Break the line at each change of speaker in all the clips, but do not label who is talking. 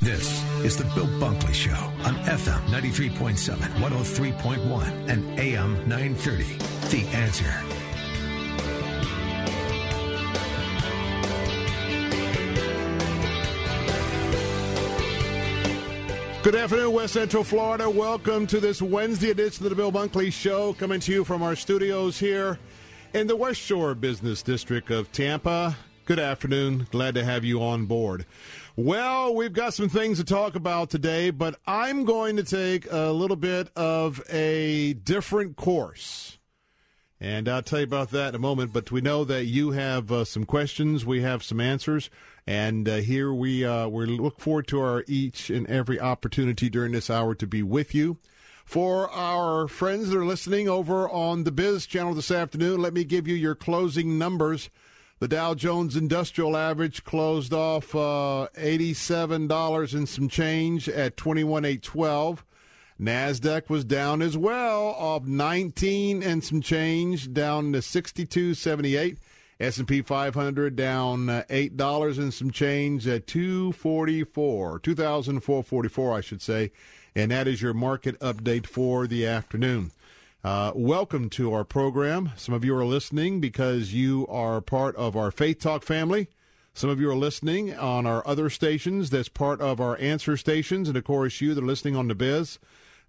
This is the Bill Bunkley Show on FM 93.7, 103.1, and AM 930. The answer.
Good afternoon, West Central Florida. Welcome to this Wednesday edition of the Bill Bunkley Show, coming to you from our studios here in the West Shore Business District of Tampa. Good afternoon. Glad to have you on board. Well, we've got some things to talk about today, but I'm going to take a little bit of a different course. And I'll tell you about that in a moment. But we know that you have uh, some questions, we have some answers. And uh, here we uh, we look forward to our each and every opportunity during this hour to be with you. For our friends that are listening over on the Biz channel this afternoon, let me give you your closing numbers. The Dow Jones Industrial Average closed off uh, $87 and some change at 21,812. Nasdaq was down as well, off 19 and some change, down to 62.78. S&P 500 down uh, eight dollars and some change at 244, 2,444, I should say, and that is your market update for the afternoon. Uh, welcome to our program. Some of you are listening because you are part of our Faith Talk family. Some of you are listening on our other stations that's part of our answer stations. And of course, you that are listening on the biz.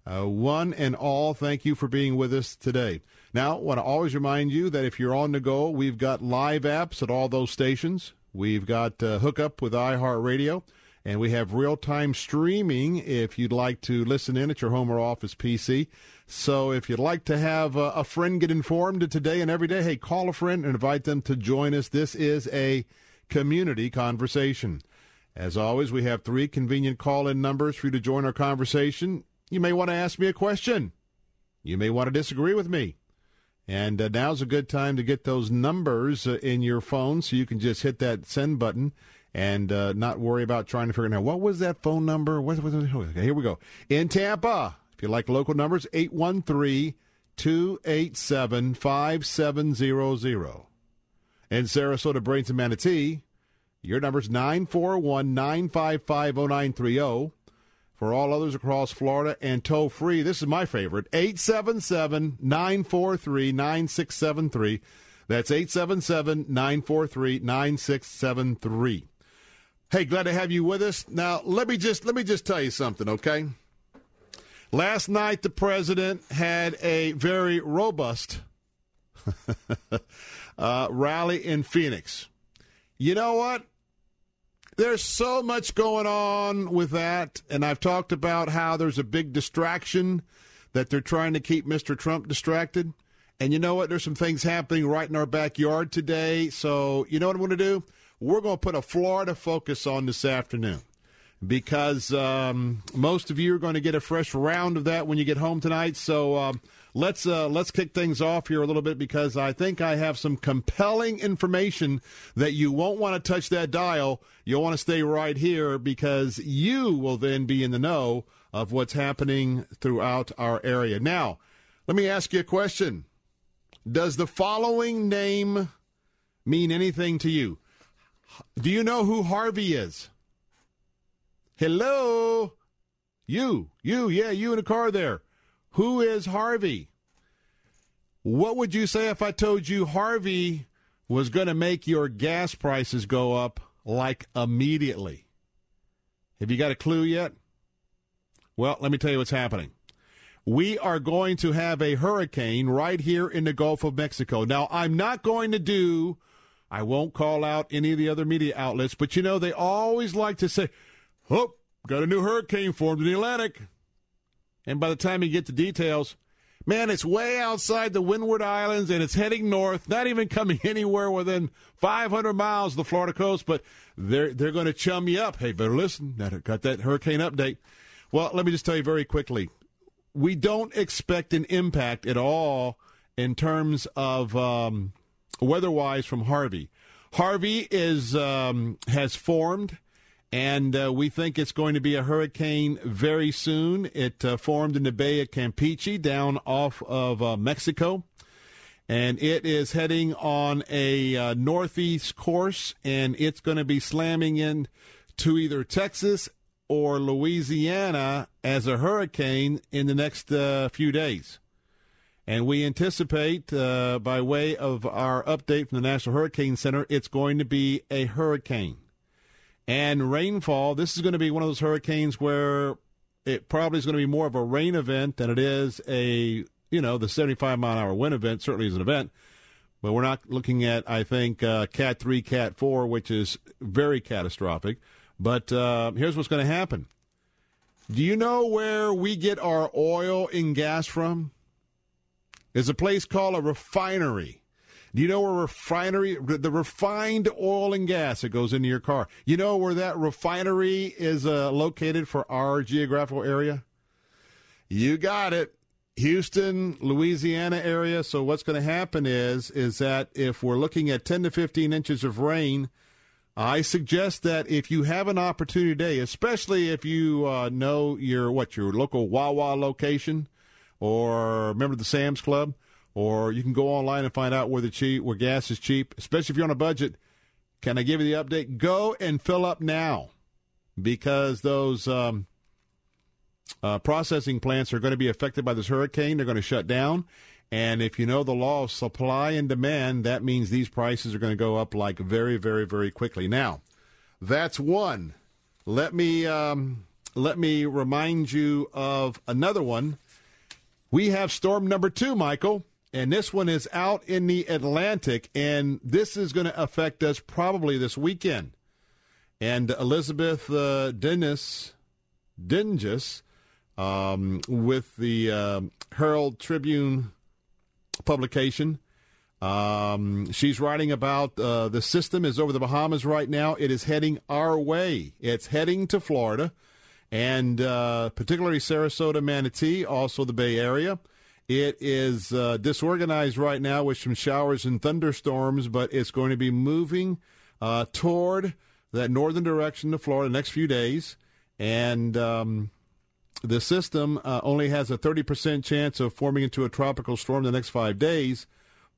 Uh, one and all, thank you for being with us today. Now, I want to always remind you that if you're on the go, we've got live apps at all those stations. We've got uh, hookup with iHeartRadio, and we have real time streaming if you'd like to listen in at your home or office PC. So if you'd like to have a, a friend get informed today and every day, hey, call a friend and invite them to join us. This is a community conversation. As always, we have three convenient call in numbers for you to join our conversation. You may want to ask me a question. You may want to disagree with me. And uh, now's a good time to get those numbers uh, in your phone so you can just hit that send button and uh, not worry about trying to figure out what was that phone number. What, okay, here we go. In Tampa, if you like local numbers, 813 287 5700. In Sarasota, Bradenton, Manatee, your number's 941 955 0930 for all others across Florida and toll free. This is my favorite 877 943 9673. That's 877 943 9673. Hey, glad to have you with us. Now, let me just let me just tell you something, okay? Last night the president had a very robust uh, rally in Phoenix. You know what? There's so much going on with that, and I've talked about how there's a big distraction that they're trying to keep Mr. Trump distracted. And you know what? There's some things happening right in our backyard today. So, you know what I'm going to do? We're going to put a Florida focus on this afternoon because um, most of you are going to get a fresh round of that when you get home tonight. So, um, let's uh, let's kick things off here a little bit because I think I have some compelling information that you won't want to touch that dial. You'll want to stay right here because you will then be in the know of what's happening throughout our area. Now, let me ask you a question. Does the following name mean anything to you? Do you know who Harvey is? Hello? You, you, yeah, you in the car there. Who is Harvey? What would you say if I told you Harvey was going to make your gas prices go up like immediately? Have you got a clue yet? Well, let me tell you what's happening. We are going to have a hurricane right here in the Gulf of Mexico. Now, I'm not going to do, I won't call out any of the other media outlets, but you know, they always like to say, oh, got a new hurricane formed in the Atlantic. And by the time you get the details, Man, it's way outside the Windward Islands and it's heading north, not even coming anywhere within 500 miles of the Florida coast, but they're, they're going to chum you up. Hey, better listen. Got that hurricane update. Well, let me just tell you very quickly. We don't expect an impact at all in terms of um, weather-wise from Harvey. Harvey is um, has formed and uh, we think it's going to be a hurricane very soon. It uh, formed in the Bay of Campeche down off of uh, Mexico, and it is heading on a uh, northeast course, and it's going to be slamming in to either Texas or Louisiana as a hurricane in the next uh, few days. And we anticipate, uh, by way of our update from the National Hurricane Center, it's going to be a hurricane. And rainfall, this is going to be one of those hurricanes where it probably is going to be more of a rain event than it is a, you know, the 75 mile an hour wind event certainly is an event. But we're not looking at, I think, uh, Cat 3, Cat 4, which is very catastrophic. But uh, here's what's going to happen. Do you know where we get our oil and gas from? There's a place called a refinery. Do you know where refinery, the refined oil and gas that goes into your car? You know where that refinery is uh, located for our geographical area? You got it. Houston, Louisiana area. So what's going to happen is is that if we're looking at 10 to 15 inches of rain, I suggest that if you have an opportunity today, especially if you uh, know your what your local Wawa location or remember the Sam's Club, or you can go online and find out where the cheap where gas is cheap, especially if you're on a budget. Can I give you the update? Go and fill up now, because those um, uh, processing plants are going to be affected by this hurricane. They're going to shut down, and if you know the law of supply and demand, that means these prices are going to go up like very, very, very quickly. Now, that's one. Let me um, let me remind you of another one. We have storm number two, Michael and this one is out in the Atlantic, and this is going to affect us probably this weekend. And Elizabeth uh, Dennis Dingus um, with the uh, Herald Tribune publication. Um, she's writing about uh, the system is over the Bahamas right now. It is heading our way. It's heading to Florida, and uh, particularly Sarasota, Manatee, also the Bay Area. It is uh, disorganized right now with some showers and thunderstorms, but it's going to be moving uh, toward that northern direction to Florida the next few days. And um, the system uh, only has a 30% chance of forming into a tropical storm the next five days.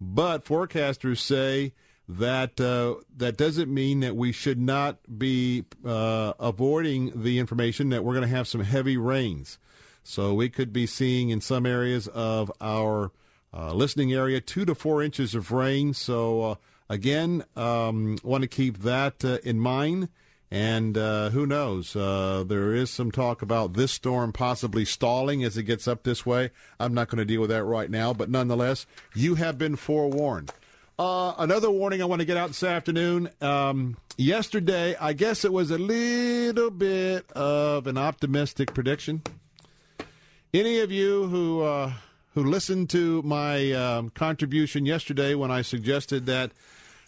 But forecasters say that uh, that doesn't mean that we should not be uh, avoiding the information that we're going to have some heavy rains. So we could be seeing in some areas of our uh, listening area two to four inches of rain. So uh, again, um, want to keep that uh, in mind. And uh, who knows? There is some talk about this storm possibly stalling as it gets up this way. I'm not going to deal with that right now, but nonetheless, you have been forewarned. Uh, another warning I want to get out this afternoon. Um, yesterday, I guess it was a little bit of an optimistic prediction. Any of you who uh, who listened to my um, contribution yesterday when I suggested that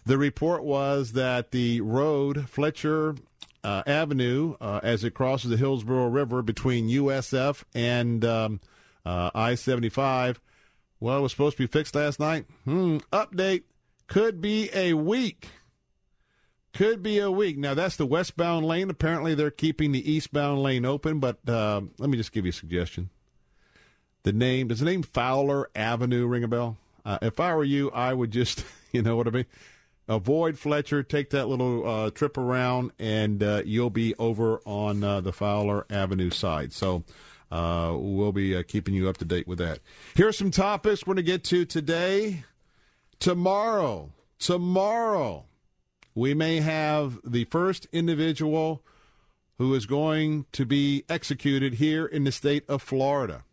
the report was that the road Fletcher uh, Avenue, uh, as it crosses the Hillsborough River between USF and um, uh, I seventy five, well, it was supposed to be fixed last night. Hmm, update could be a week. Could be a week. Now, that's the westbound lane. Apparently, they're keeping the eastbound lane open, but uh, let me just give you a suggestion the name does the name Fowler Avenue ring a bell? Uh, if I were you, I would just, you know what I mean, avoid Fletcher, take that little uh, trip around, and uh, you'll be over on uh, the Fowler Avenue side. So uh, we'll be uh, keeping you up to date with that. Here are some topics we're going to get to today. Tomorrow, tomorrow, we may have the first individual who is going to be executed here in the state of Florida.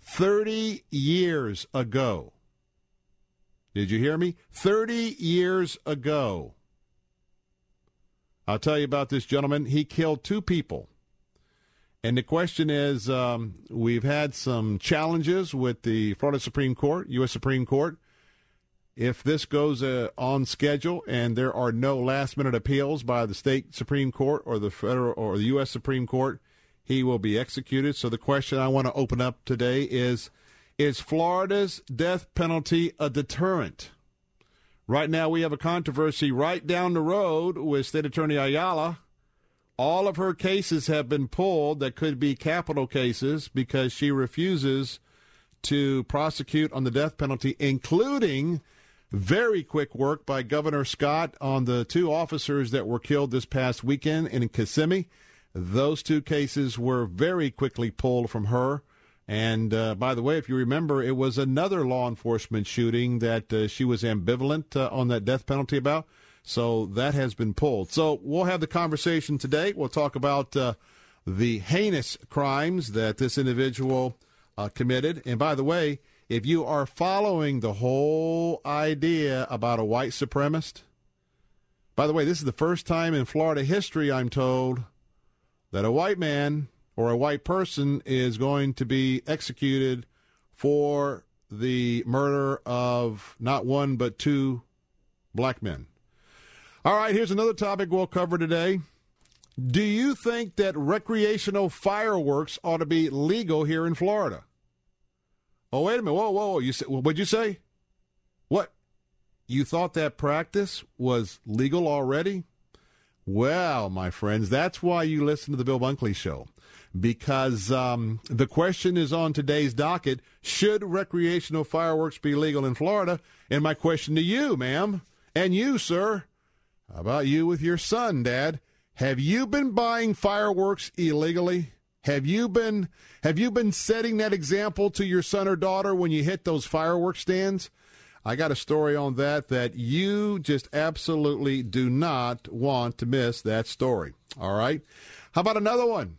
30 years ago. Did you hear me? 30 years ago. I'll tell you about this gentleman. He killed two people. And the question is um, we've had some challenges with the Florida Supreme Court, U.S. Supreme Court. If this goes uh, on schedule and there are no last minute appeals by the state Supreme Court or the federal or the U.S. Supreme Court, he will be executed. So the question I want to open up today is Is Florida's death penalty a deterrent? Right now, we have a controversy right down the road with State Attorney Ayala all of her cases have been pulled that could be capital cases because she refuses to prosecute on the death penalty, including very quick work by Governor Scott on the two officers that were killed this past weekend in Kissimmee. Those two cases were very quickly pulled from her. And uh, by the way, if you remember, it was another law enforcement shooting that uh, she was ambivalent uh, on that death penalty about. So that has been pulled. So we'll have the conversation today. We'll talk about uh, the heinous crimes that this individual uh, committed. And by the way, if you are following the whole idea about a white supremacist, by the way, this is the first time in Florida history, I'm told, that a white man or a white person is going to be executed for the murder of not one but two black men. All right, here's another topic we'll cover today. Do you think that recreational fireworks ought to be legal here in Florida? Oh, wait a minute. Whoa, whoa, whoa. You say, what'd you say? What? You thought that practice was legal already? Well, my friends, that's why you listen to the Bill Bunkley Show. Because um, the question is on today's docket Should recreational fireworks be legal in Florida? And my question to you, ma'am, and you, sir, how about you with your son, Dad? Have you been buying fireworks illegally? Have you been have you been setting that example to your son or daughter when you hit those fireworks stands? I got a story on that that you just absolutely do not want to miss that story. All right. How about another one?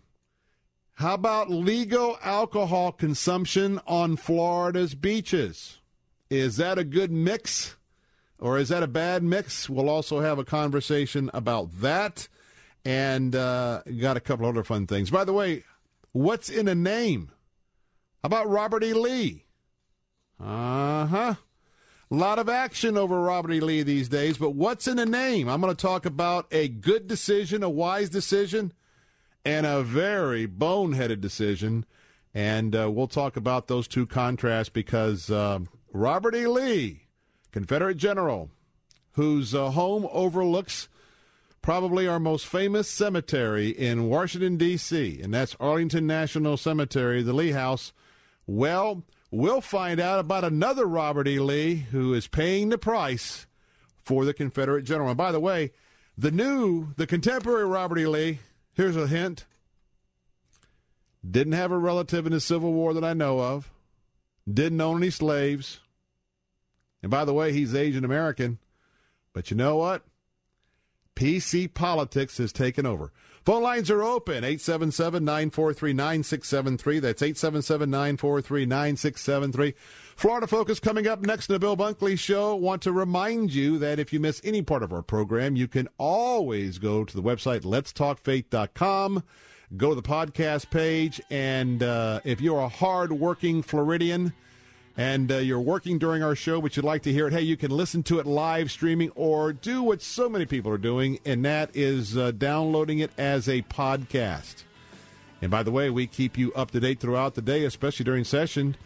How about legal alcohol consumption on Florida's beaches? Is that a good mix? Or is that a bad mix? We'll also have a conversation about that. And uh, got a couple other fun things. By the way, what's in a name? How about Robert E. Lee? Uh huh. A lot of action over Robert E. Lee these days, but what's in a name? I'm going to talk about a good decision, a wise decision, and a very boneheaded decision. And uh, we'll talk about those two contrasts because uh, Robert E. Lee Confederate general whose uh, home overlooks probably our most famous cemetery in Washington, D.C., and that's Arlington National Cemetery, the Lee House. Well, we'll find out about another Robert E. Lee who is paying the price for the Confederate general. And by the way, the new, the contemporary Robert E. Lee, here's a hint didn't have a relative in the Civil War that I know of, didn't own any slaves and by the way, he's Asian American. But you know what? PC politics has taken over. Phone lines are open 877 943 9673. That's 877 943 9673. Florida Focus coming up next in the Bill Bunkley Show. Want to remind you that if you miss any part of our program, you can always go to the website letstalkfaith.com, go to the podcast page, and uh, if you're a hard-working Floridian, and uh, you're working during our show, but you'd like to hear it, hey, you can listen to it live streaming or do what so many people are doing, and that is uh, downloading it as a podcast. And by the way, we keep you up to date throughout the day, especially during session.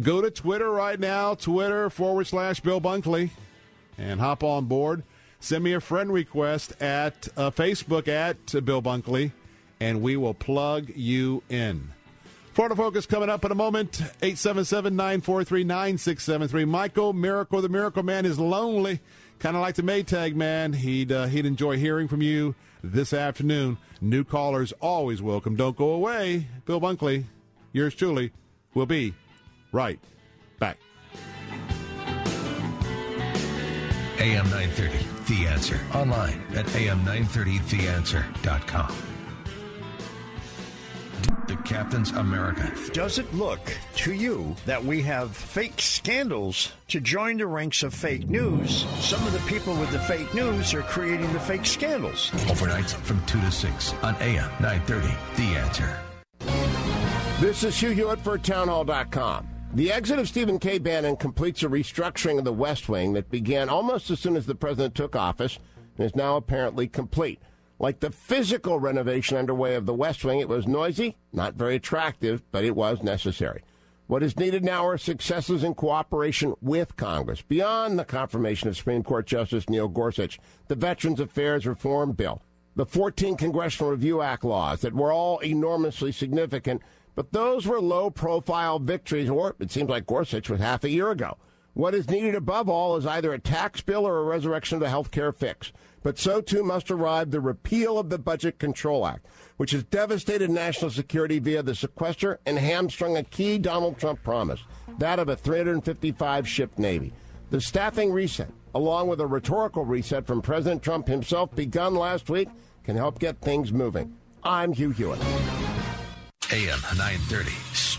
Go to Twitter right now, Twitter forward slash Bill Bunkley, and hop on board. Send me a friend request at uh, Facebook at Bill Bunkley, and we will plug you in. Florida Focus coming up in a moment. 877 943 9673. Michael Miracle, the Miracle Man, is lonely. Kind of like the Maytag man. He'd, uh, he'd enjoy hearing from you this afternoon. New callers always welcome. Don't go away. Bill Bunkley, yours truly, will be right back.
AM 930, The Answer. Online at am930theanswer.com the Captain's America.
Does it look to you that we have fake scandals to join the ranks of fake news? Some of the people with the fake news are creating the fake scandals.
Overnights from 2 to 6 on AM 930, The Answer.
This is Hugh Hewitt for Townhall.com. The exit of Stephen K. Bannon completes a restructuring of the West Wing that began almost as soon as the president took office and is now apparently complete. Like the physical renovation underway of the West Wing, it was noisy, not very attractive, but it was necessary. What is needed now are successes in cooperation with Congress, beyond the confirmation of Supreme Court Justice Neil Gorsuch, the Veterans Affairs Reform Bill, the 14 Congressional Review Act laws that were all enormously significant but those were low profile victories, or it seems like Gorsuch was half a year ago. What is needed above all is either a tax bill or a resurrection of the health care fix. But so too must arrive the repeal of the Budget Control Act, which has devastated national security via the sequester and hamstrung a key Donald Trump promise that of a 355 ship Navy. The staffing reset, along with a rhetorical reset from President Trump himself, begun last week, can help get things moving. I'm Hugh Hewitt.
AM 930,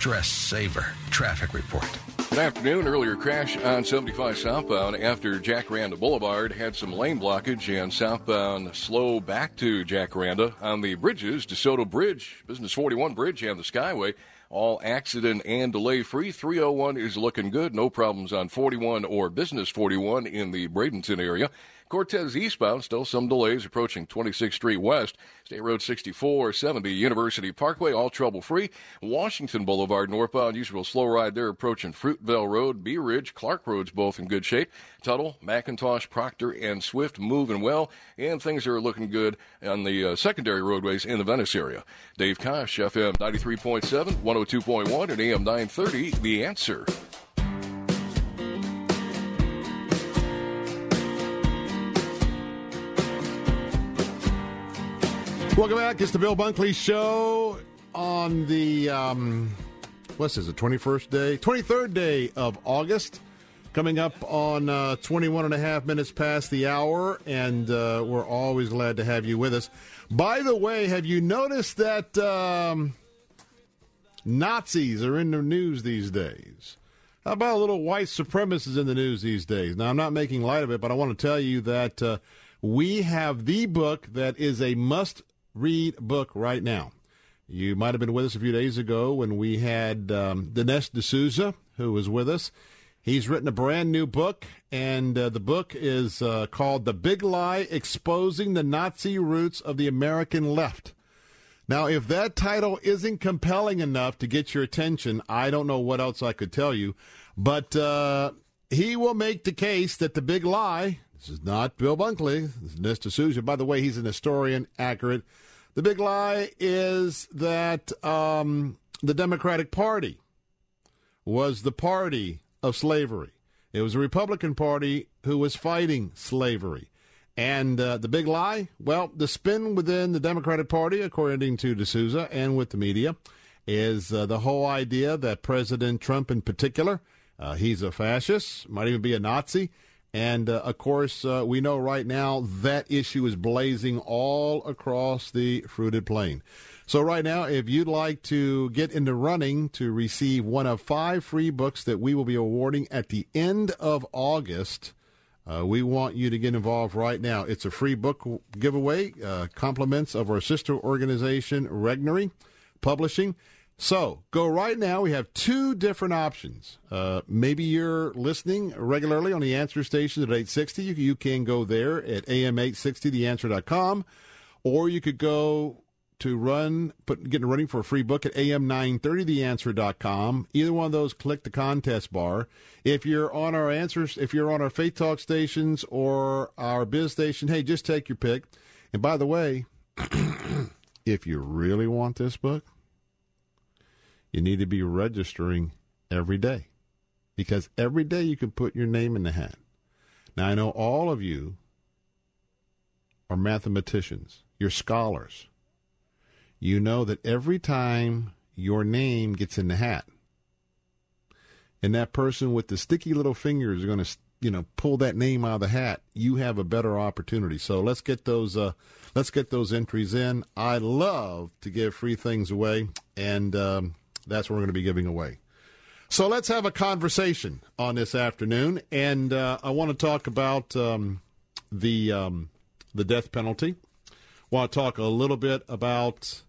Stress Saver Traffic Report.
Good afternoon. Earlier crash on 75 southbound after Jacaranda Boulevard had some lane blockage and southbound slow back to Jacaranda on the bridges, DeSoto Bridge, Business 41 Bridge, and the Skyway. All accident and delay free. 301 is looking good. No problems on 41 or Business 41 in the Bradenton area. Cortez eastbound, still some delays approaching 26th Street West. State Road 64, 70 University Parkway, all trouble free. Washington Boulevard northbound, usual slow ride there approaching Fruitville Road, Bee Ridge, Clark Road's both in good shape. Tuttle, McIntosh, Proctor, and Swift moving well, and things are looking good on the uh, secondary roadways in the Venice area. Dave Kosh, FM 93.7, 102.1, and AM 930, The Answer.
Welcome back. It's the Bill Bunkley Show on the, um, what's this, the 21st day? 23rd day of August. Coming up on uh, 21 and a half minutes past the hour, and uh, we're always glad to have you with us. By the way, have you noticed that um, Nazis are in the news these days? How about a little white supremacists in the news these days? Now, I'm not making light of it, but I want to tell you that uh, we have the book that is a must read book right now. You might have been with us a few days ago when we had um, Dinesh D'Souza, who was with us. He's written a brand new book, and uh, the book is uh, called The Big Lie Exposing the Nazi Roots of the American Left. Now, if that title isn't compelling enough to get your attention, I don't know what else I could tell you. But uh, he will make the case that the big lie, this is not Bill Bunkley, this is D'Souza. By the way, he's an historian, accurate. The big lie is that um, the Democratic Party was the party of slavery. It was the Republican Party who was fighting slavery. And uh, the big lie? Well, the spin within the Democratic Party, according to D'Souza and with the media, is uh, the whole idea that President Trump, in particular, uh, he's a fascist, might even be a Nazi, and uh, of course, uh, we know right now that issue is blazing all across the fruited plain. So, right now, if you'd like to get into running to receive one of five free books that we will be awarding at the end of August, uh, we want you to get involved right now. It's a free book giveaway, uh, compliments of our sister organization, Regnery Publishing. So go right now. We have two different options. Uh, maybe you're listening regularly on the answer station at 860. You, you can go there at am860theanswer.com, or you could go to run, put getting running for a free book at am930theanswer.com. Either one of those, click the contest bar. If you're on our answers, if you're on our Faith Talk stations or our Biz station, hey, just take your pick. And by the way, if you really want this book, you need to be registering every day because every day you can put your name in the hat. Now, I know all of you are mathematicians, you're scholars. You know that every time your name gets in the hat, and that person with the sticky little fingers is going to you know pull that name out of the hat you have a better opportunity so let's get those uh let's get those entries in i love to give free things away and um that's what we're going to be giving away. So let's have a conversation on this afternoon, and uh, I want to talk about um, the um, the death penalty. Want to talk a little bit about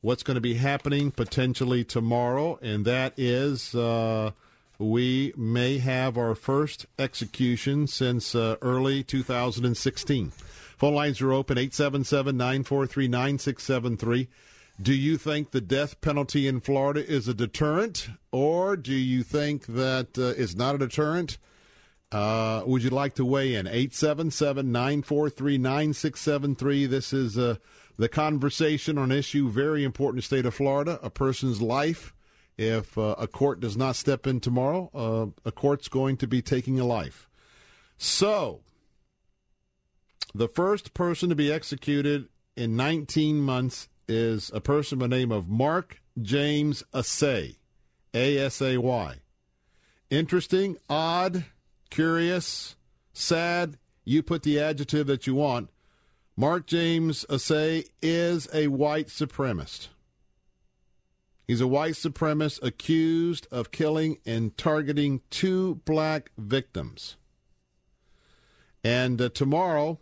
what's going to be happening potentially tomorrow, and that is uh, we may have our first execution since uh, early 2016. Phone lines are open 877 943 9673. Do you think the death penalty in Florida is a deterrent, or do you think that uh, it's not a deterrent? Uh, would you like to weigh in? 877 943 9673. This is uh, the conversation on an issue very important state of Florida a person's life. If uh, a court does not step in tomorrow, uh, a court's going to be taking a life. So, the first person to be executed in 19 months is a person by the name of Mark James Asay, A S A Y. Interesting, odd, curious, sad. You put the adjective that you want. Mark James Asay is a white supremacist. He's a white supremacist accused of killing and targeting two black victims. And uh, tomorrow,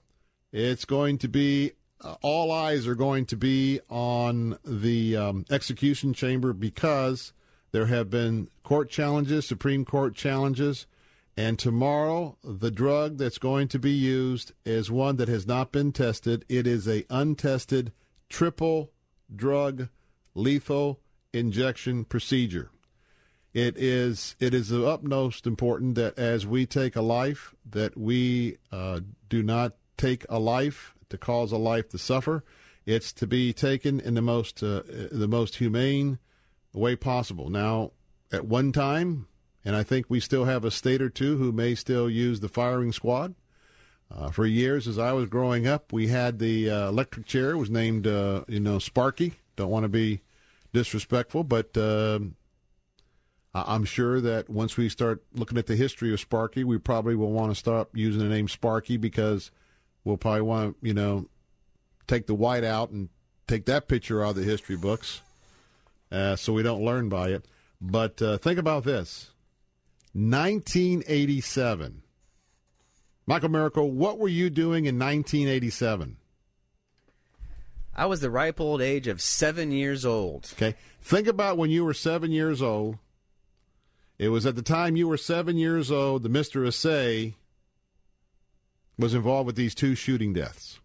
it's going to be uh, all eyes are going to be on the um, execution chamber because there have been court challenges, Supreme Court challenges, and tomorrow the drug that's going to be used is one that has not been tested. It is a untested triple drug lethal injection procedure. It is it is of utmost important that as we take a life, that we uh, do not take a life to cause a life to suffer. It's to be taken in the most uh, the most humane way possible. Now, at one time, and I think we still have a state or two who may still use the firing squad. Uh, for years, as I was growing up, we had the uh, electric chair. It was named, uh, you know, Sparky. Don't want to be disrespectful, but um, I'm sure that once we start looking at the history of Sparky, we probably will want to stop using the name Sparky because we'll probably want to, you know, take the white out and take that picture out of the history books uh, so we don't learn by it. But uh, think about this 1987. Michael Miracle, what were you doing in 1987?
I was the ripe old age of seven years old.
Okay. Think about when you were seven years old. It was at the time you were seven years old, the Mr. Asay was involved with these two shooting deaths.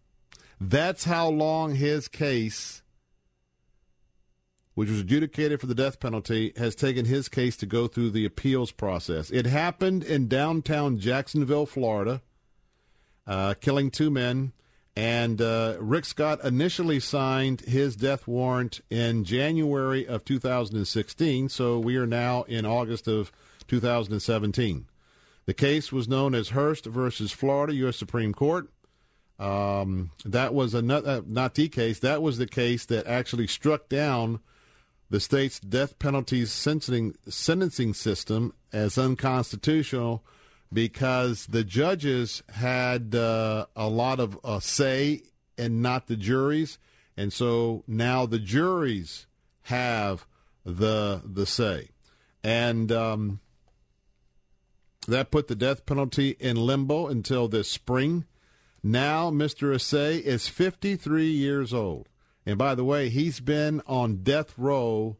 That's how long his case, which was adjudicated for the death penalty, has taken his case to go through the appeals process. It happened in downtown Jacksonville, Florida, uh, killing two men. And uh, Rick Scott initially signed his death warrant in January of 2016, so we are now in August of 2017. The case was known as Hurst versus Florida U.S. Supreme Court. Um, that was a not, uh, not the case. That was the case that actually struck down the state's death penalty sentencing sentencing system as unconstitutional because the judges had uh, a lot of uh, say and not the juries, and so now the juries have the the say, and um, that put the death penalty in limbo until this spring. Now, Mr. Asay is 53 years old. And by the way, he's been on death row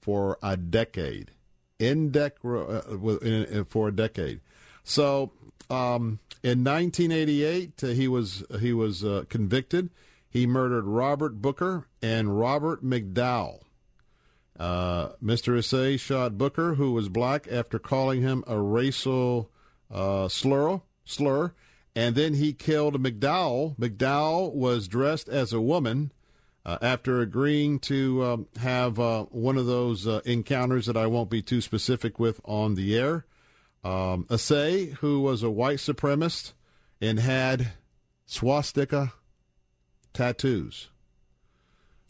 for a decade. In deck row, uh, for a decade. So, um, in 1988, uh, he was he was uh, convicted. He murdered Robert Booker and Robert McDowell. Uh, Mr. Asay shot Booker, who was black, after calling him a racial uh, slur, slur, and then he killed McDowell. McDowell was dressed as a woman uh, after agreeing to um, have uh, one of those uh, encounters that I won't be too specific with on the air. Um, Asay, who was a white supremacist and had swastika tattoos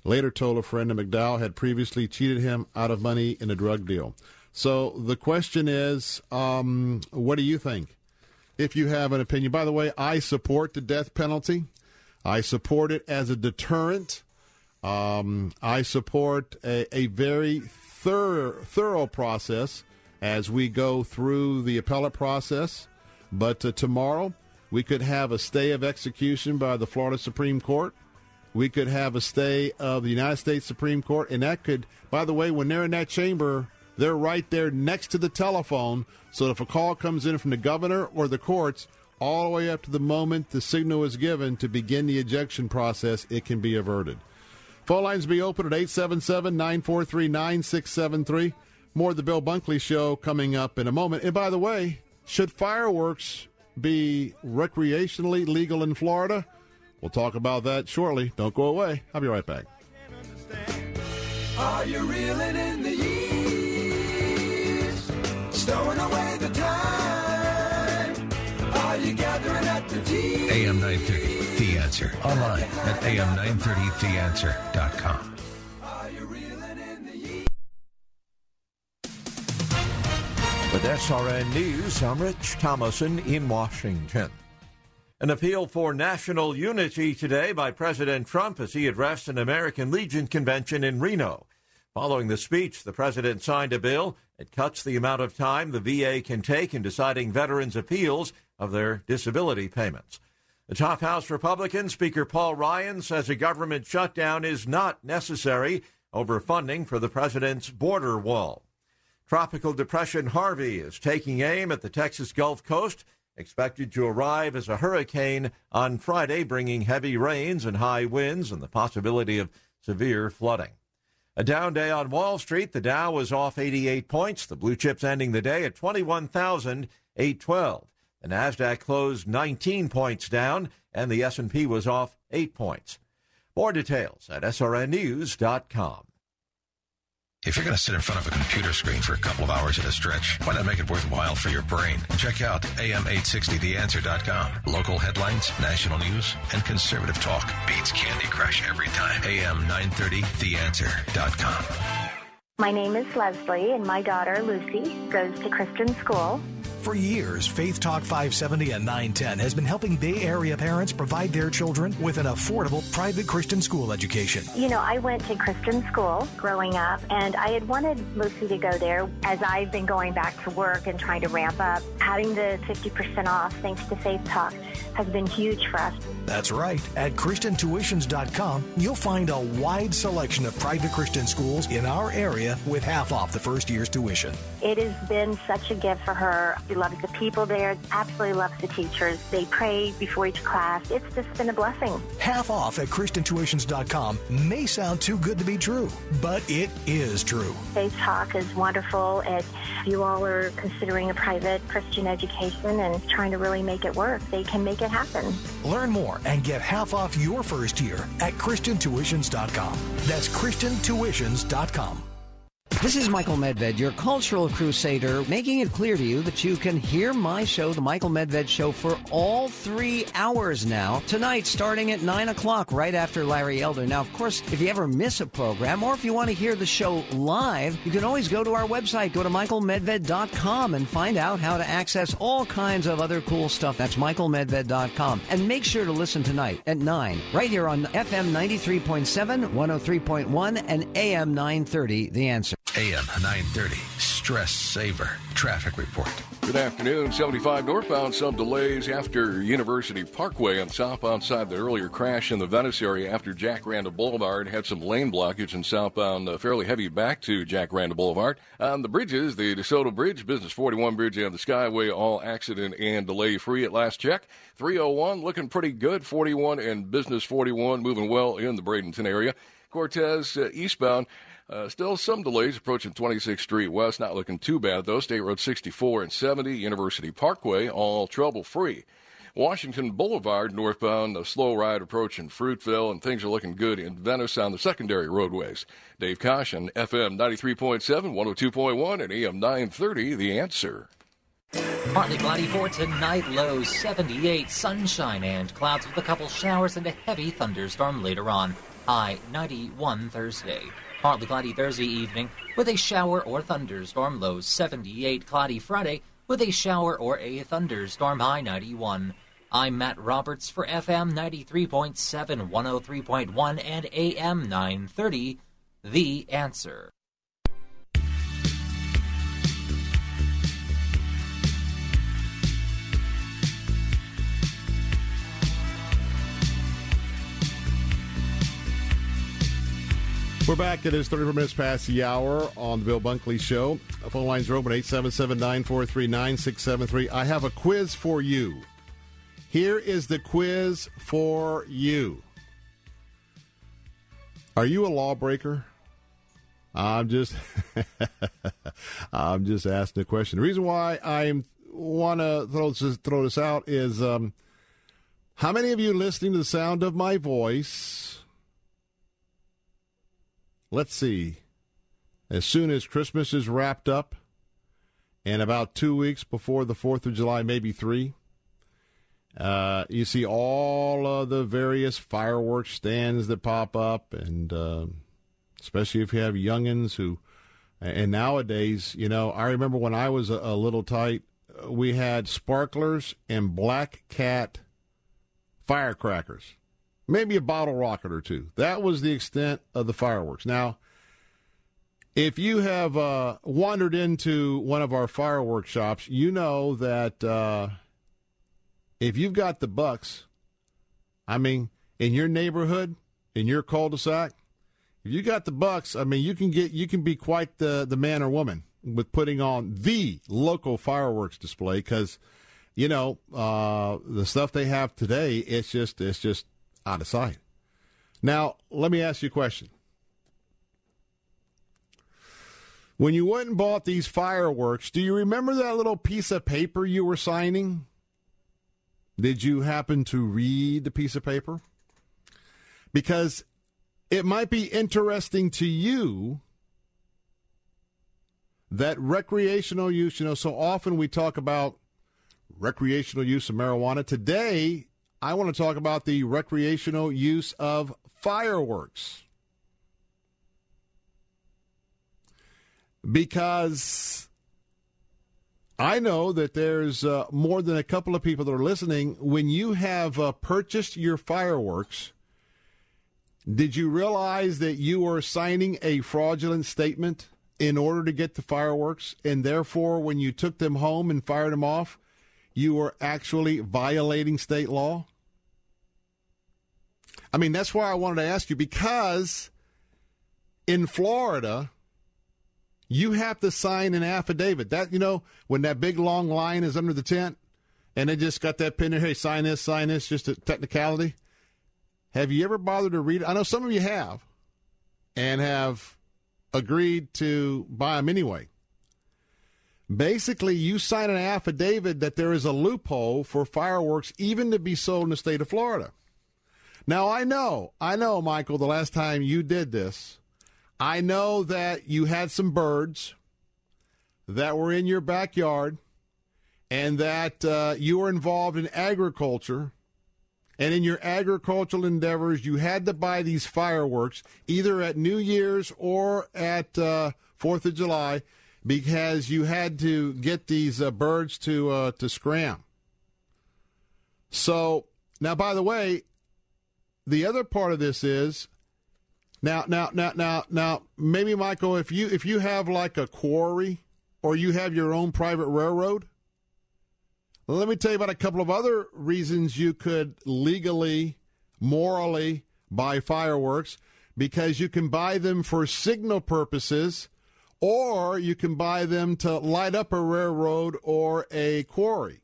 later told a friend that McDowell had previously cheated him out of money in a drug deal. So the question is, um, what do you think? If you have an opinion, by the way, I support the death penalty. I support it as a deterrent. Um, I support a, a very thorough, thorough process as we go through the appellate process. But uh, tomorrow, we could have a stay of execution by the Florida Supreme Court. We could have a stay of the United States Supreme Court, and that could, by the way, when they're in that chamber, they're right there next to the telephone. So if a call comes in from the governor or the courts, all the way up to the moment the signal is given to begin the ejection process, it can be averted. Phone lines be open at 877 943 9673. More of the Bill Bunkley Show coming up in a moment. And by the way, should fireworks be recreationally legal in Florida? We'll talk about that shortly. Don't go away. I'll be right back.
Are you reeling in the years? Stowing away the time? Are you gathering at the tea?
AM 930, The Answer. Online at am930theanswer.com.
With SRN News, I'm Rich Thomason in Washington. An appeal for national unity today by President Trump as he addressed an American Legion convention in Reno. Following the speech, the president signed a bill that cuts the amount of time the VA can take in deciding veterans' appeals of their disability payments. The top House Republican, Speaker Paul Ryan, says a government shutdown is not necessary over funding for the president's border wall. Tropical Depression Harvey is taking aim at the Texas Gulf Coast, expected to arrive as a hurricane on Friday, bringing heavy rains and high winds and the possibility of severe flooding. A down day on Wall Street. The Dow was off 88 points. The blue chips ending the day at 21,812. The Nasdaq closed 19 points down, and the S&P was off 8 points. More details at srnnews.com.
If you're going to sit in front of a computer screen for a couple of hours at a stretch, why not make it worthwhile for your brain? Check out AM860theanswer.com. Local headlines, national news, and conservative talk. Beats Candy Crush every time. AM930theanswer.com.
My name is Leslie, and my daughter Lucy goes to Christian school.
For years, Faith Talk 570 and 910 has been helping Bay Area parents provide their children with an affordable private Christian school education.
You know, I went to Christian school growing up, and I had wanted Lucy to go there as I've been going back to work and trying to ramp up. Having the 50% off thanks to Faith Talk has been huge for us.
That's right. At ChristianTuitions.com, you'll find a wide selection of private Christian schools in our area with half off the first year's tuition.
It has been such a gift for her. She loves the people there, absolutely loves the teachers. They pray before each class. It's just been a blessing.
Half off at ChristianTuitions.com may sound too good to be true, but it is true.
Faith Talk is wonderful. If you all are considering a private Christian education and trying to really make it work, they can make it happen.
Learn more and get half off your first year at ChristianTuitions.com. That's ChristianTuitions.com.
This is Michael Medved, your cultural crusader, making it clear to you that you can hear my show, The Michael Medved Show, for all three hours now. Tonight, starting at 9 o'clock, right after Larry Elder. Now, of course, if you ever miss a program or if you want to hear the show live, you can always go to our website, go to michaelmedved.com and find out how to access all kinds of other cool stuff. That's michaelmedved.com. And make sure to listen tonight at 9, right here on FM 93.7, 103.1, and AM 930, The Answer.
AM 930, Stress Saver, Traffic Report.
Good afternoon. 75 northbound, some delays after University Parkway and southbound side. The earlier crash in the Venice area after Jacaranda Boulevard had some lane blockage and southbound uh, fairly heavy back to Jacaranda Boulevard. On the bridges, the DeSoto Bridge, Business 41 Bridge, and the Skyway all accident and delay free at last check. 301 looking pretty good. 41 and Business 41 moving well in the Bradenton area. Cortez uh, eastbound. Uh, still some delays approaching 26th Street West. Not looking too bad, though. State Road 64 and 70, University Parkway, all trouble free. Washington Boulevard northbound, a slow ride approaching Fruitville, and things are looking good in Venice on the secondary roadways. Dave Kosh Caution, FM 93.7, 102.1, and AM 930, The Answer.
Partly cloudy for tonight, lows 78, sunshine and clouds with a couple showers and a heavy thunderstorm later on. High 91 Thursday. Partly cloudy Thursday evening with a shower or thunderstorm, low 78. Cloudy Friday with a shower or a thunderstorm, high 91. I'm Matt Roberts for FM 93.7, 103.1, and AM 930. The answer.
We're back. It is 34 minutes past the hour on the Bill Bunkley Show. Phone lines are open 877 943 9673. I have a quiz for you. Here is the quiz for you. Are you a lawbreaker? I'm just I'm just asking a question. The reason why I want to throw this, throw this out is um, how many of you listening to the sound of my voice let's see, as soon as Christmas is wrapped up, and about two weeks before the 4th of July, maybe three, uh, you see all of the various fireworks stands that pop up, and uh, especially if you have youngins who, and nowadays, you know, I remember when I was a, a little tight, we had sparklers and black cat firecrackers maybe a bottle rocket or two. That was the extent of the fireworks. Now, if you have uh, wandered into one of our fireworks shops, you know that uh, if you've got the bucks, I mean, in your neighborhood, in your cul-de-sac, if you got the bucks, I mean, you can get you can be quite the the man or woman with putting on the local fireworks display because you know uh, the stuff they have today. It's just it's just out of sight. Now, let me ask you a question. When you went and bought these fireworks, do you remember that little piece of paper you were signing? Did you happen to read the piece of paper? Because it might be interesting to you that recreational use, you know, so often we talk about recreational use of marijuana. Today, I want to talk about the recreational use of fireworks. Because I know that there's uh, more than a couple of people that are listening. When you have uh, purchased your fireworks, did you realize that you were signing a fraudulent statement in order to get the fireworks? And therefore, when you took them home and fired them off, you were actually violating state law? I mean, that's why I wanted to ask you because in Florida, you have to sign an affidavit. That you know, when that big long line is under the tent, and they just got that pin there, hey, sign this, sign this, just a technicality. Have you ever bothered to read it? I know some of you have, and have agreed to buy them anyway. Basically, you sign an affidavit that there is a loophole for fireworks even to be sold in the state of Florida. Now, I know, I know, Michael, the last time you did this, I know that you had some birds that were in your backyard and that uh, you were involved in agriculture. And in your agricultural endeavors, you had to buy these fireworks either at New Year's or at uh, Fourth of July because you had to get these uh, birds to uh, to scram. So now, by the way, the other part of this is now, now, now, now, now, maybe Michael, if you if you have like a quarry or you have your own private railroad, let me tell you about a couple of other reasons you could legally, morally buy fireworks because you can buy them for signal purposes or you can buy them to light up a railroad or a quarry.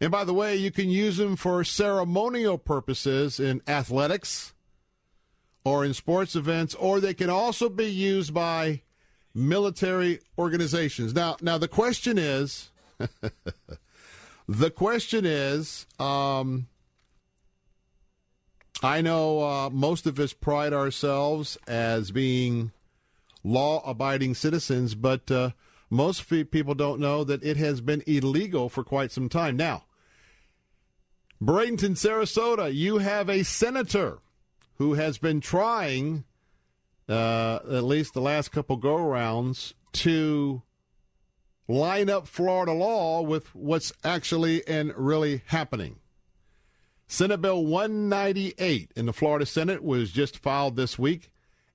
And by the way, you can use them for ceremonial purposes in athletics or in sports events, or they can also be used by military organizations. Now, now the question is, the question is, um, I know uh, most of us pride ourselves as being law-abiding citizens, but uh, most people don't know that it has been illegal for quite some time. Now, Bradenton, Sarasota, you have a senator who has been trying, uh, at least the last couple go rounds, to line up Florida law with what's actually and really happening. Senate Bill 198 in the Florida Senate was just filed this week.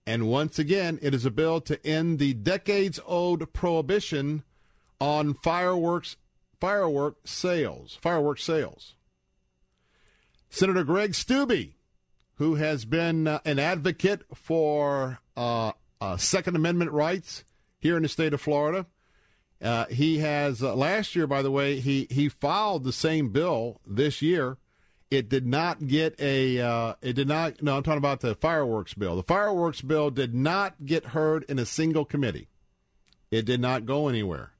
And once again, it is a bill to end the decades old prohibition on fireworks firework sales. Firework sales. Senator Greg Steube, who has been uh, an advocate for uh, uh, Second Amendment rights here in the state of Florida. Uh, he has uh, last year, by the way, he he filed the same bill this year. It did not get a. Uh, it did not. No, I'm talking about the fireworks bill. The fireworks bill did not get heard in a single committee. It did not go anywhere.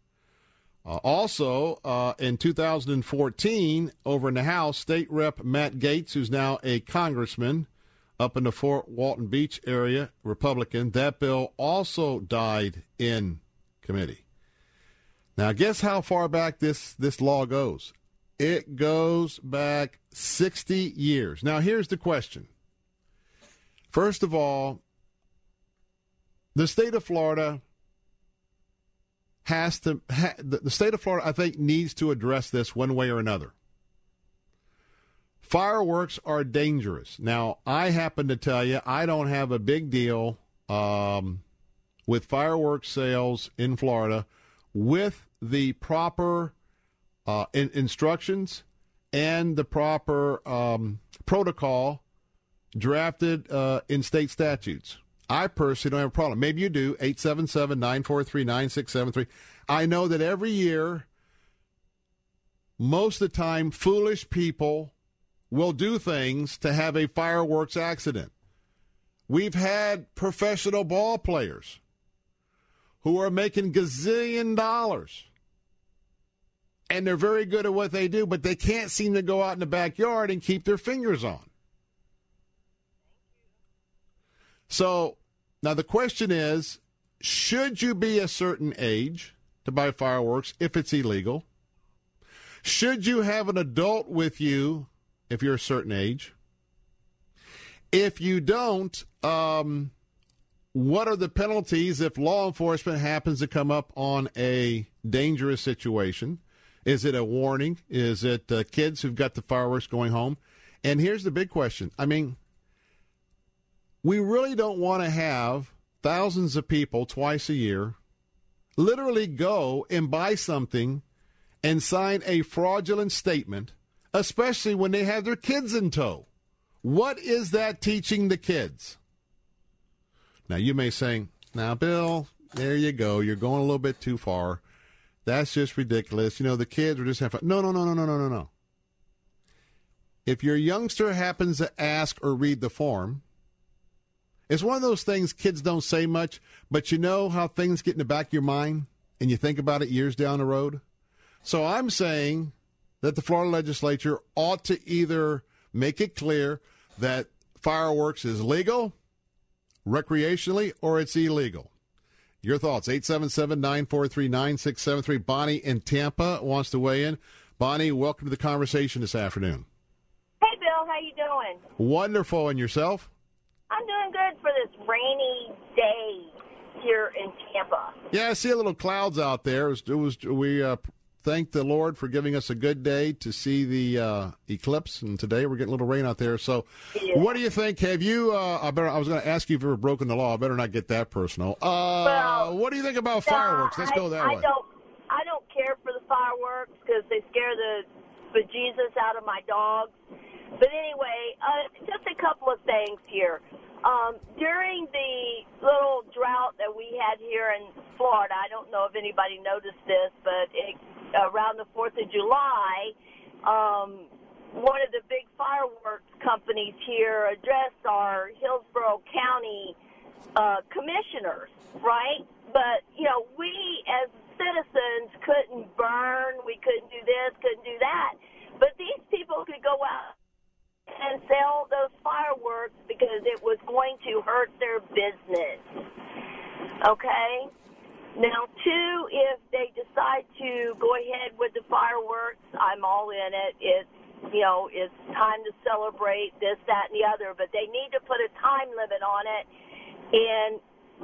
Uh, also, uh, in 2014, over in the House, State Rep Matt Gaetz, who's now a congressman up in the Fort Walton Beach area, Republican, that bill also died in committee. Now, guess how far back this, this law goes? It goes back 60 years. Now, here's the question. First of all, the state of Florida has to, ha, the, state of Florida, I think, needs to address this one way or another. Fireworks are dangerous. Now, I happen to tell you, I don't have a big deal um, with fireworks sales in Florida with the proper uh, in- instructions and the proper um, protocol drafted uh, in state statutes. I personally don't have a problem. Maybe you do. 877 943 9673. I know that every year, most of the time, foolish people will do things to have a fireworks accident. We've had professional ball players who are making gazillion dollars. And they're very good at what they do, but they can't seem to go out in the backyard and keep their fingers on. So now the question is should you be a certain age to buy fireworks if it's illegal? Should you have an adult with you if you're a certain age? If you don't, um, what are the penalties if law enforcement happens to come up on a dangerous situation? Is it a warning? Is it uh, kids who've got the fireworks going home? And here's the big question. I mean, we really don't want to have thousands of people twice a year literally go and buy something and sign a fraudulent statement, especially when they have their kids in tow. What is that teaching the kids? Now, you may say, now, Bill, there you go. You're going a little bit too far. That's just ridiculous. You know, the kids are just having fun. No, no, no, no, no, no, no, no. If your youngster happens to ask or read the form, it's one of those things kids don't say much, but you know how things get in the back of your mind and you think about it years down the road? So I'm saying that the Florida legislature ought to either make it clear that fireworks is legal recreationally or it's illegal. Your thoughts, 877-943-9673. Bonnie in Tampa wants to weigh in. Bonnie, welcome to the conversation this afternoon.
Hey, Bill, how you doing?
Wonderful. And yourself?
I'm doing good for this rainy day here in Tampa.
Yeah, I see a little clouds out there. It was, it was we uh, thank the Lord for giving us a good day to see the uh, eclipse, and today we're getting a little rain out there. So,
Yeah.
what do you think? Have you? Uh, I better. I was going to ask you if you've ever broken the law. I better not get that personal. Uh,
Well,
what do you think about fireworks? Let's
I,
go that
I
way.
don't. I don't care for the fireworks because they scare the bejesus out of my dogs. But anyway, uh, just a couple of things here. Um, during the little drought that we had here in Florida, I don't know if anybody noticed this, but it, around the Fourth of July, um, one of the big fireworks companies here addressed our Hillsborough County uh, commissioners, right? But you know, we as citizens couldn't burn, we couldn't do this, couldn't do that. But these people could go out and sell those fireworks because it was going to hurt their business. Okay? Now, two, if they decide to go ahead with the fireworks, I'm all in it. It's, you know, it's time to celebrate this, that, and the other, but they need to put a time limit on it. And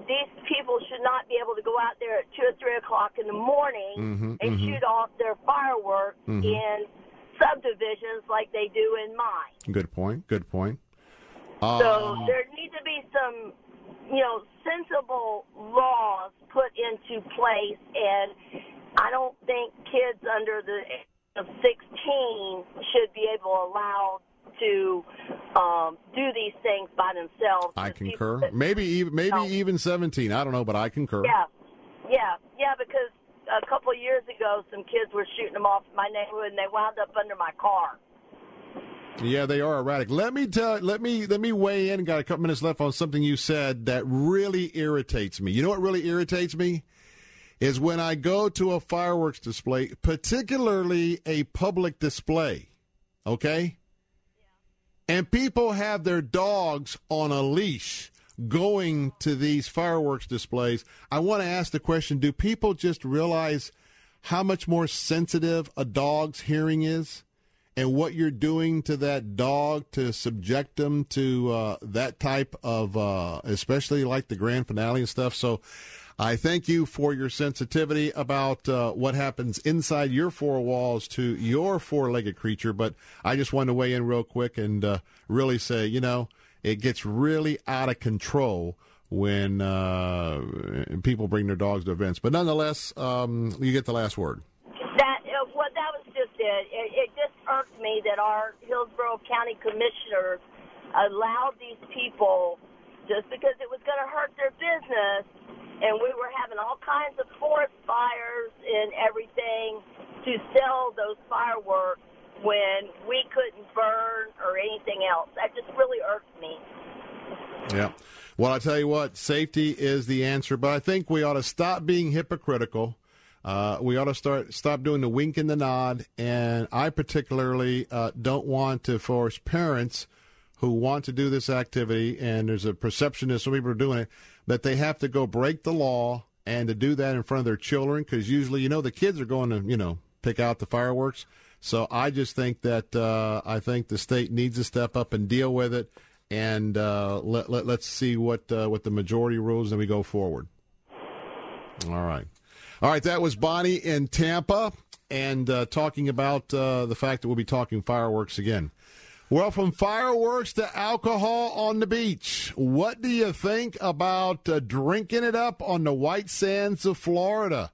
these people should not be able to go out there at 2 or 3 o'clock in the morning
Mhm,
and
mhm.
shoot off their fireworks
Mhm.
in subdivisions like they do in mine.
Good point. Good point.
So
Um,
there need to be some, you know, sensible laws put into place, and I don't think kids under the age of 16 should be able allowed to um, do these things by themselves.
I concur. Maybe even maybe even 17. I don't know, but I concur.
Yeah, yeah, yeah. Because a couple of years ago, some kids were shooting them off in my neighborhood, and they wound up under my car.
Yeah, they are erratic. Let me tell. Let me let me weigh in. Got a couple minutes left on something you said that really irritates me. You know what really irritates me is when I go to a fireworks display, particularly a public display. Okay, and people have their dogs on a leash going to these fireworks displays. I want to ask the question: Do people just realize how much more sensitive a dog's hearing is? And what you're doing to that dog to subject them to uh, that type of, uh, especially like the grand finale and stuff. So I thank you for your sensitivity about uh, what happens inside your four walls to your four legged creature. But I just wanted to weigh in real quick and uh, really say, you know, it gets really out of control when uh, people bring their dogs to events. But nonetheless, um, you get the last word.
That uh, well, that was just it. It, it just irks me that our Hillsborough County commissioners allowed these people just because it was going to hurt their business, and we were having all kinds of forest fires and everything to sell those fireworks when we couldn't burn or anything else. That just really irks me.
Yeah. Well, I tell you what, safety is the answer, but I think we ought to stop being hypocritical. Uh, we ought to start stop doing the wink and the nod, and I particularly uh, don't want to force parents who want to do this activity, and there's a perception that some people are doing it, that they have to go break the law and to do that in front of their children, because usually, you know, the kids are going to, you know, pick out the fireworks. So I just think that uh, I think the state needs to step up and deal with it, and uh, let, let us see what uh, what the majority rules, and we go forward. All right, all right. That was Bonnie in Tampa, and uh, talking about uh, the fact that we'll be talking fireworks again. Well, from fireworks to alcohol on the beach, what do you think about uh, drinking it up on the white sands of Florida?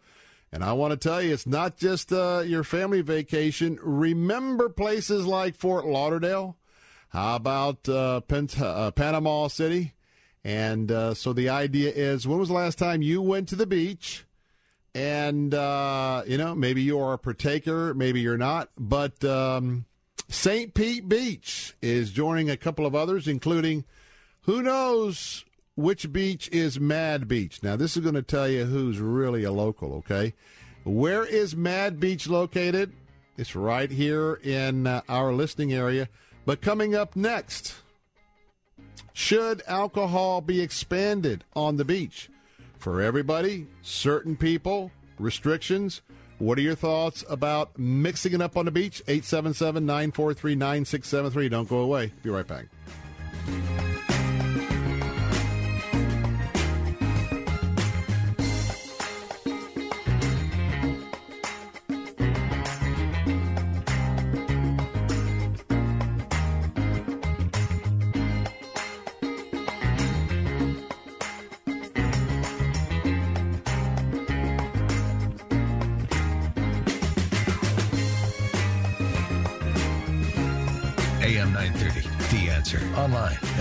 And I want to tell you, it's not just uh, your family vacation. Remember places like Fort Lauderdale? How about uh, Pent- uh, Panama City? And so the idea is when was the last time you went to the beach? And, uh, you know, maybe you are a partaker, maybe you're not. But um, St. Pete Beach is joining a couple of others, including who knows which beach is Mad Beach. Now, this is going to tell you who's really a local, okay? Where is Mad Beach located? It's right here in uh, our listening area. But coming up next, should alcohol be expanded on the beach? For everybody, certain people, restrictions. What are your thoughts about mixing it up on the beach? 877 943 9673. Don't go away. Be right back.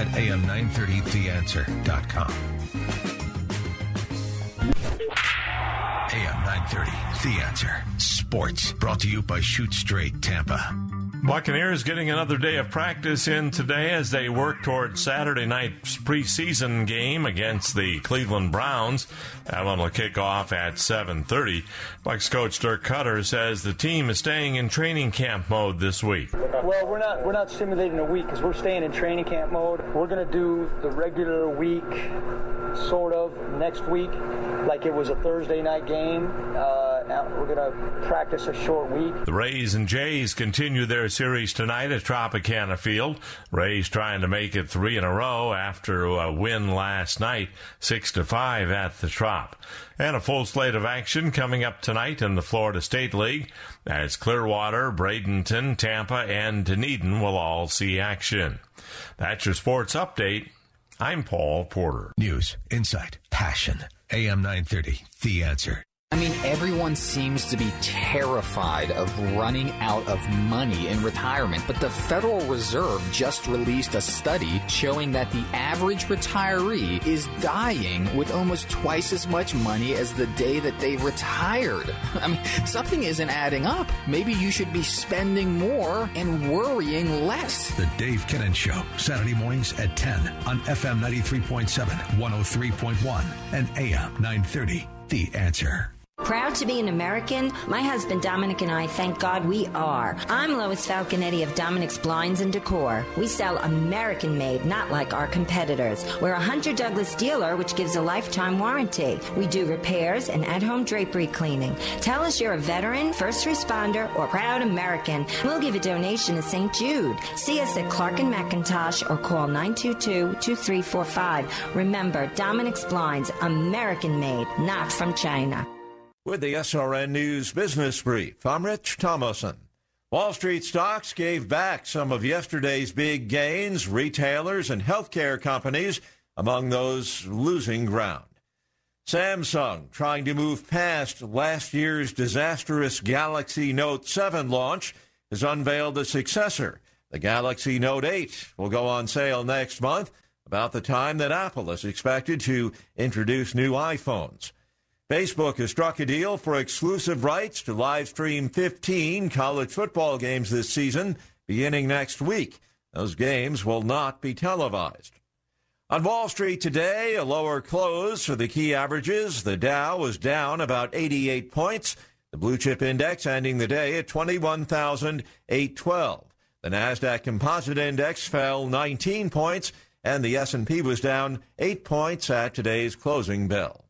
At am930theanswer.com. AM 930, The Answer. Sports. Brought to you by Shoot Straight Tampa.
Buccaneers getting another day of practice in today as they work toward Saturday night's preseason game against the Cleveland Browns. That one will kick off at 7:30. Bucks coach Dirk Koetter says the team is staying in training camp mode this week.
Well, we're not we're not simulating a week because we're staying in training camp mode. We're gonna do the regular week, sort of next week, like it was a Thursday night game. Uh, we're gonna practice a short week.
The Rays and Jays continue their series tonight at Tropicana Field. Rays trying to make it three in a row after a win last night, six to five at the Trop. And a full slate of action coming up tonight in the Florida State League as Clearwater, Bradenton, Tampa, and Dunedin will all see action. That's your sports update. I'm Paul Porter.
News, insight, passion. AM 930, The Answer.
I mean, everyone seems to be terrified of running out of money in retirement, but the Federal Reserve just released a study showing that the average retiree is dying with almost twice as much money as the day that they retired. I mean, something isn't adding up. Maybe you should be spending more and worrying less.
The Dave Kinnan Show, Saturday mornings at 10 on FM 93.7, 103.1, and AM 930. The answer.
Proud to be an American? My husband Dominic and I, thank God we are. I'm Lois Falconetti of Dominic's Blinds and Decor. We sell American made, not like our competitors. We're a Hunter Douglas dealer, which gives a lifetime warranty. We do repairs and at home drapery cleaning. Tell us you're a veteran, first responder, or proud American. We'll give a donation to St. Jude. See us at Clark and McIntosh or call 922 2345. Remember, Dominic's Blinds, American made, not from China.
With the SRN News Business Brief, I'm Rich Thomason. Wall Street stocks gave back some of yesterday's big gains, retailers and healthcare companies among those losing ground. Samsung, trying to move past last year's disastrous Galaxy Note 7 launch, has unveiled a successor. The Galaxy Note 8 will go on sale next month, about the time that Apple is expected to introduce new iPhones. Facebook has struck a deal for exclusive rights to live stream 15 college football games this season, beginning next week. Those games will not be televised. On Wall Street today, a lower close for the key averages. The Dow was down about 88 points. The blue chip index ending the day at 21,812. The Nasdaq Composite Index fell 19 points, and the S&P was down 8 points at today's closing bell.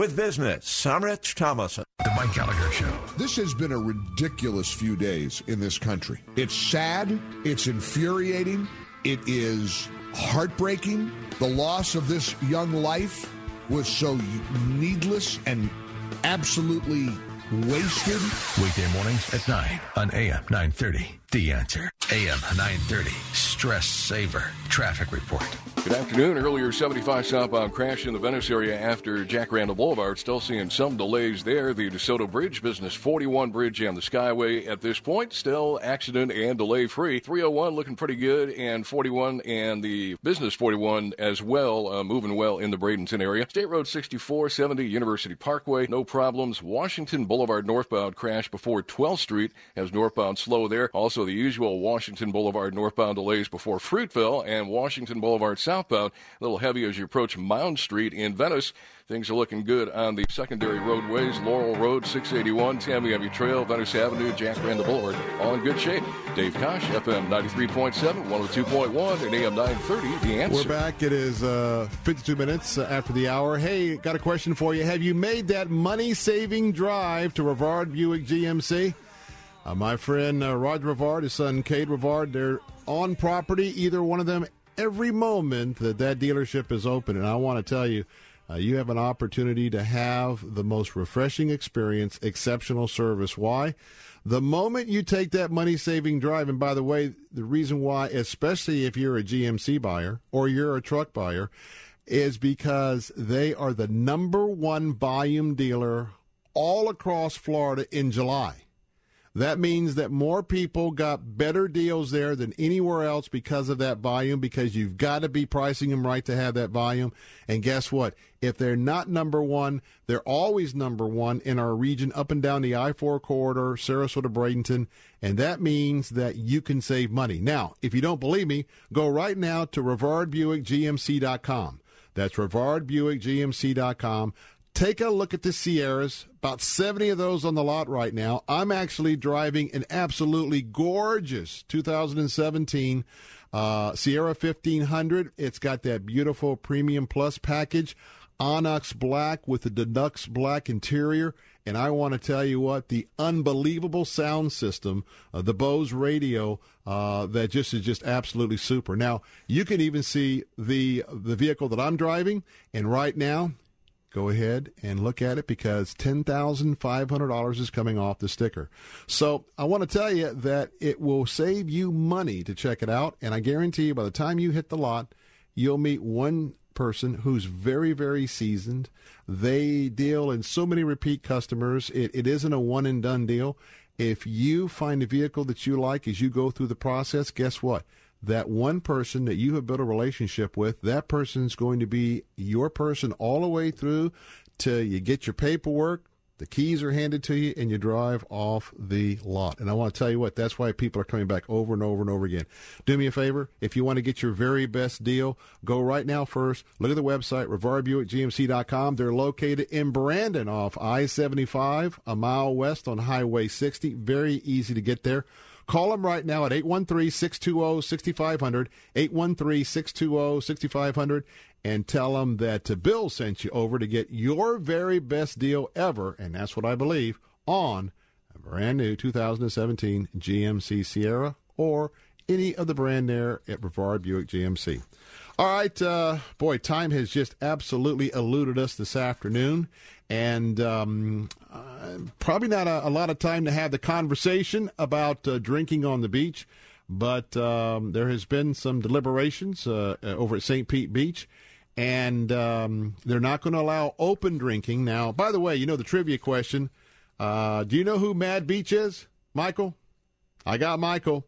With business, I'm Rich Thomason.
The Mike Gallagher Show.
This has been a ridiculous few days in this country. It's sad, it's infuriating, it is heartbreaking. The loss of this young life was so needless and absolutely wasted.
Weekday mornings at 9 on AM 930. The answer. AM 930. Stress Saver. Traffic report.
Good afternoon. Earlier, 75 southbound crash in the Venice area after Jacaranda Boulevard. Still seeing some delays there. The DeSoto Bridge, Business 41 Bridge, and the Skyway at this point still accident and delay free. 301 looking pretty good, and 41 and the Business 41 as well, uh, moving well in the Bradenton area. State Road 6470, University Parkway, no problems. Washington Boulevard northbound crash before 12th Street as northbound slow there. Also, the usual Washington Boulevard northbound delays before Fruitville and Washington Boulevard southbound. A little heavy as you approach Mound Street in Venice. Things are looking good on the secondary roadways. Laurel Road, 681, Tamiami Trail, Venice Avenue, Jacaranda Boulevard. All in good shape. Dave Kosh, FM 93.7, 102.1, and AM 930, The Answer.
We're back. It is uh, 52 minutes after the hour. Hey, got a question for you. Have you made that money saving drive to Rivard Buick GMC? Uh, my friend uh, Roger Rivard, his son Cade Rivard, they're on property, either one of them, every moment that that dealership is open. And I want to tell you, uh, you have an opportunity to have the most refreshing experience, exceptional service. Why? The moment you take that money saving drive, and by the way, the reason why, especially if you're a GMC buyer or you're a truck buyer, is because they are the number one volume dealer all across Florida in July. That means that more people got better deals there than anywhere else because of that volume, because you've got to be pricing them right to have that volume. And guess what? If they're not number one, they're always number one in our region up and down the I 4 corridor, Sarasota, Bradenton. And that means that you can save money. Now, if you don't believe me, go right now to RivardBuickGMC.com. That's RivardBuickGMC.com. Take a look at the Sierras. About 70 of those on the lot right now. I'm actually driving an absolutely gorgeous 2017 uh, Sierra 1500. It's got that beautiful Premium Plus package, Onyx Black with the Deluxe Black interior. And I want to tell you what, the unbelievable sound system, uh, the Bose radio, uh, that just is just absolutely super. Now, you can even see the the vehicle that I'm driving, and right now, go ahead and look at it because $10,500 is coming off the sticker. So I want to tell you that it will save you money to check it out. And I guarantee you by the time you hit the lot, you'll meet one person who's very, very seasoned. They deal in so many repeat customers. It, it isn't a one and done deal. If you find a vehicle that you like as you go through the process, guess what? That one person that you have built a relationship with, that person's going to be your person all the way through till you get your paperwork, the keys are handed to you, and you drive off the lot. And I want to tell you what, that's why people are coming back over and over and over again. Do me a favor. If you want to get your very best deal, go right now first. Look at the website, RivardBuickGMC.com. They're located in Brandon off I 75, a mile west on Highway 60. Very easy to get there. Call them right now at 813-620-6500, 813-620-6500, and tell them that uh, Bill sent you over to get your very best deal ever, and that's what I believe, on a brand new 2017 GMC Sierra or any of the brand there at Rivard Buick GMC. All right, uh, boy, time has just absolutely eluded us this afternoon, and um, uh, probably not a, a, lot of time to have the conversation about uh, drinking on the beach. But um, there has been some deliberations uh, over at St. Pete Beach, and um, they're not going to allow open drinking now. By the way, you know the trivia question: uh, Do you know who Mad Beach is, Michael? I got Michael.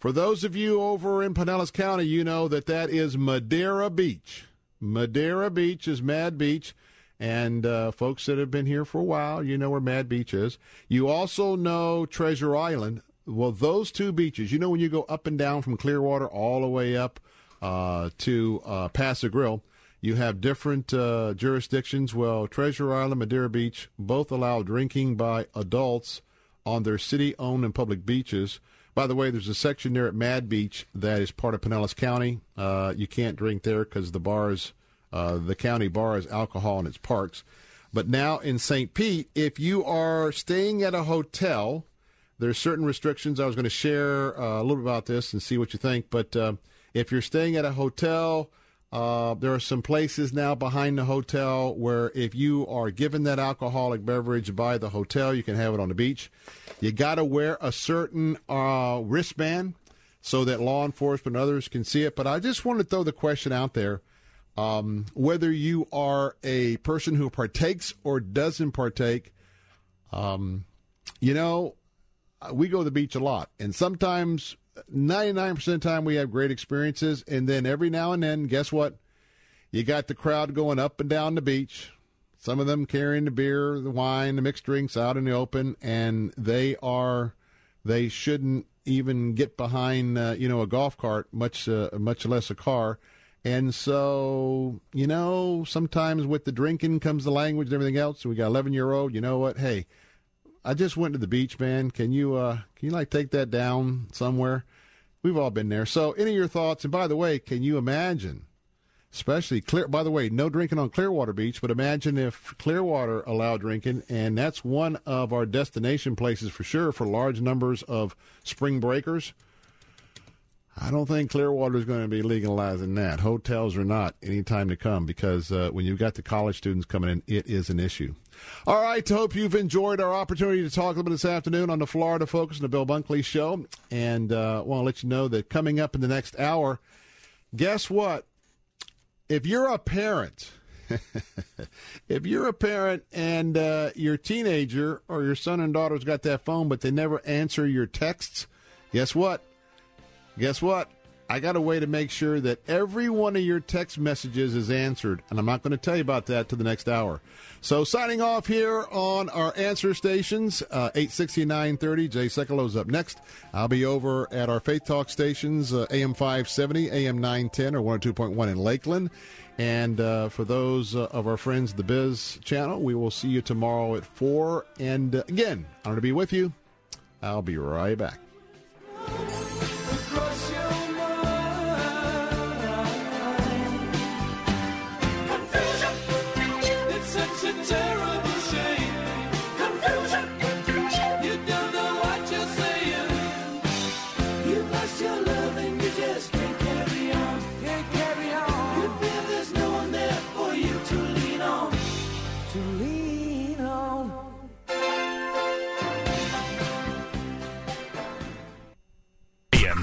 For those of you over in Pinellas County, you know that that is Madeira Beach. Madeira Beach is Mad Beach. And uh, folks that have been here for a while, you know where Mad Beach is. You also know Treasure Island. Well, those two beaches, you know, when you go up and down from Clearwater all the way up uh, to uh, the Grill, you have different uh, jurisdictions. Well, Treasure Island, Madeira Beach, both allow drinking by adults on their city owned and public beaches. By the way, there's a section there at Mad Beach that is part of Pinellas County. Uh, you can't drink there because the bars, uh, the county bar is alcohol in its parks. But now in St. Pete, if you are staying at a hotel, there's certain restrictions. I was going to share uh, a little bit about this and see what you think. But uh, if you're staying at a hotel, uh, there are some places now behind the hotel where if you are given that alcoholic beverage by the hotel, you can have it on the beach. You got to wear a certain uh, wristband so that law enforcement and others can see it. But I just want to throw the question out there um, whether you are a person who partakes or doesn't partake. Um, you know, we go to the beach a lot, and sometimes 99% of the time we have great experiences. And then every now and then, guess what? You got the crowd going up and down the beach. Some of them carrying the beer, the wine, the mixed drinks out in the open, and they are, they shouldn't even get behind, uh, you know, a golf cart, much, uh, much less a car. And so, you know, sometimes with the drinking comes the language and everything else. So we got 11 year old, you know what? Hey, I just went to the beach, man. Can you uh can you like take that down somewhere? We've all been there. So, any of your thoughts? And by the way, can you imagine, especially clear? By the way, no drinking on Clearwater Beach, but imagine if Clearwater allowed drinking, and that's one of our destination places for sure for large numbers of spring breakers. I don't think Clearwater is going to be legalizing that. Hotels are not anytime to come because uh, when you've got the college students coming in, it is an issue. All right, hope you've enjoyed our opportunity to talk a little bit this afternoon on the Florida Focus and the Bill Bunkley Show. And uh, want to let you know that coming up in the next hour, guess what? If you're a parent, if you're a parent and uh, your teenager or your son and daughter's got that phone, but they never answer your texts, guess what? Guess what? I got a way to make sure that every one of your text messages is answered, and I'm not going to tell you about that to the next hour. So, signing off here on our answer stations, uh, 860 Jay Sekulow up next. I'll be over at our Faith Talk stations, uh, AM 570, AM 910, or 102.1 in Lakeland. And uh, for those uh, of our friends, the Biz channel, we will see you tomorrow at 4. And uh, again, going to be with you. I'll be right back.
Cross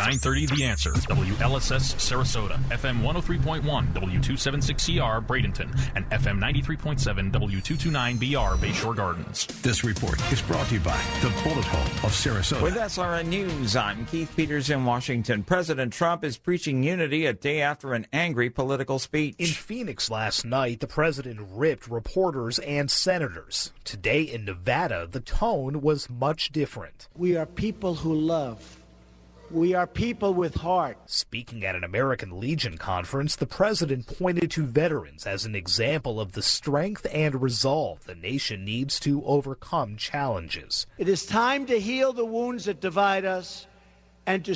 930 The Answer, WLSS Sarasota, FM 103.1, W276CR Bradenton, and FM 93.7, W229BR Bayshore Gardens.
This report is brought to you by the Bullet Hole of Sarasota.
With SRN News, I'm Keith Peters in Washington. President Trump is preaching unity a day after an angry political speech.
In Phoenix last night, the president ripped reporters and senators. Today in Nevada, the tone was much different.
We are people who love. We are people with heart.
Speaking at an American Legion conference, the president pointed to veterans as an example of the strength and resolve the nation needs to overcome challenges.
It is time to heal the wounds that divide us and to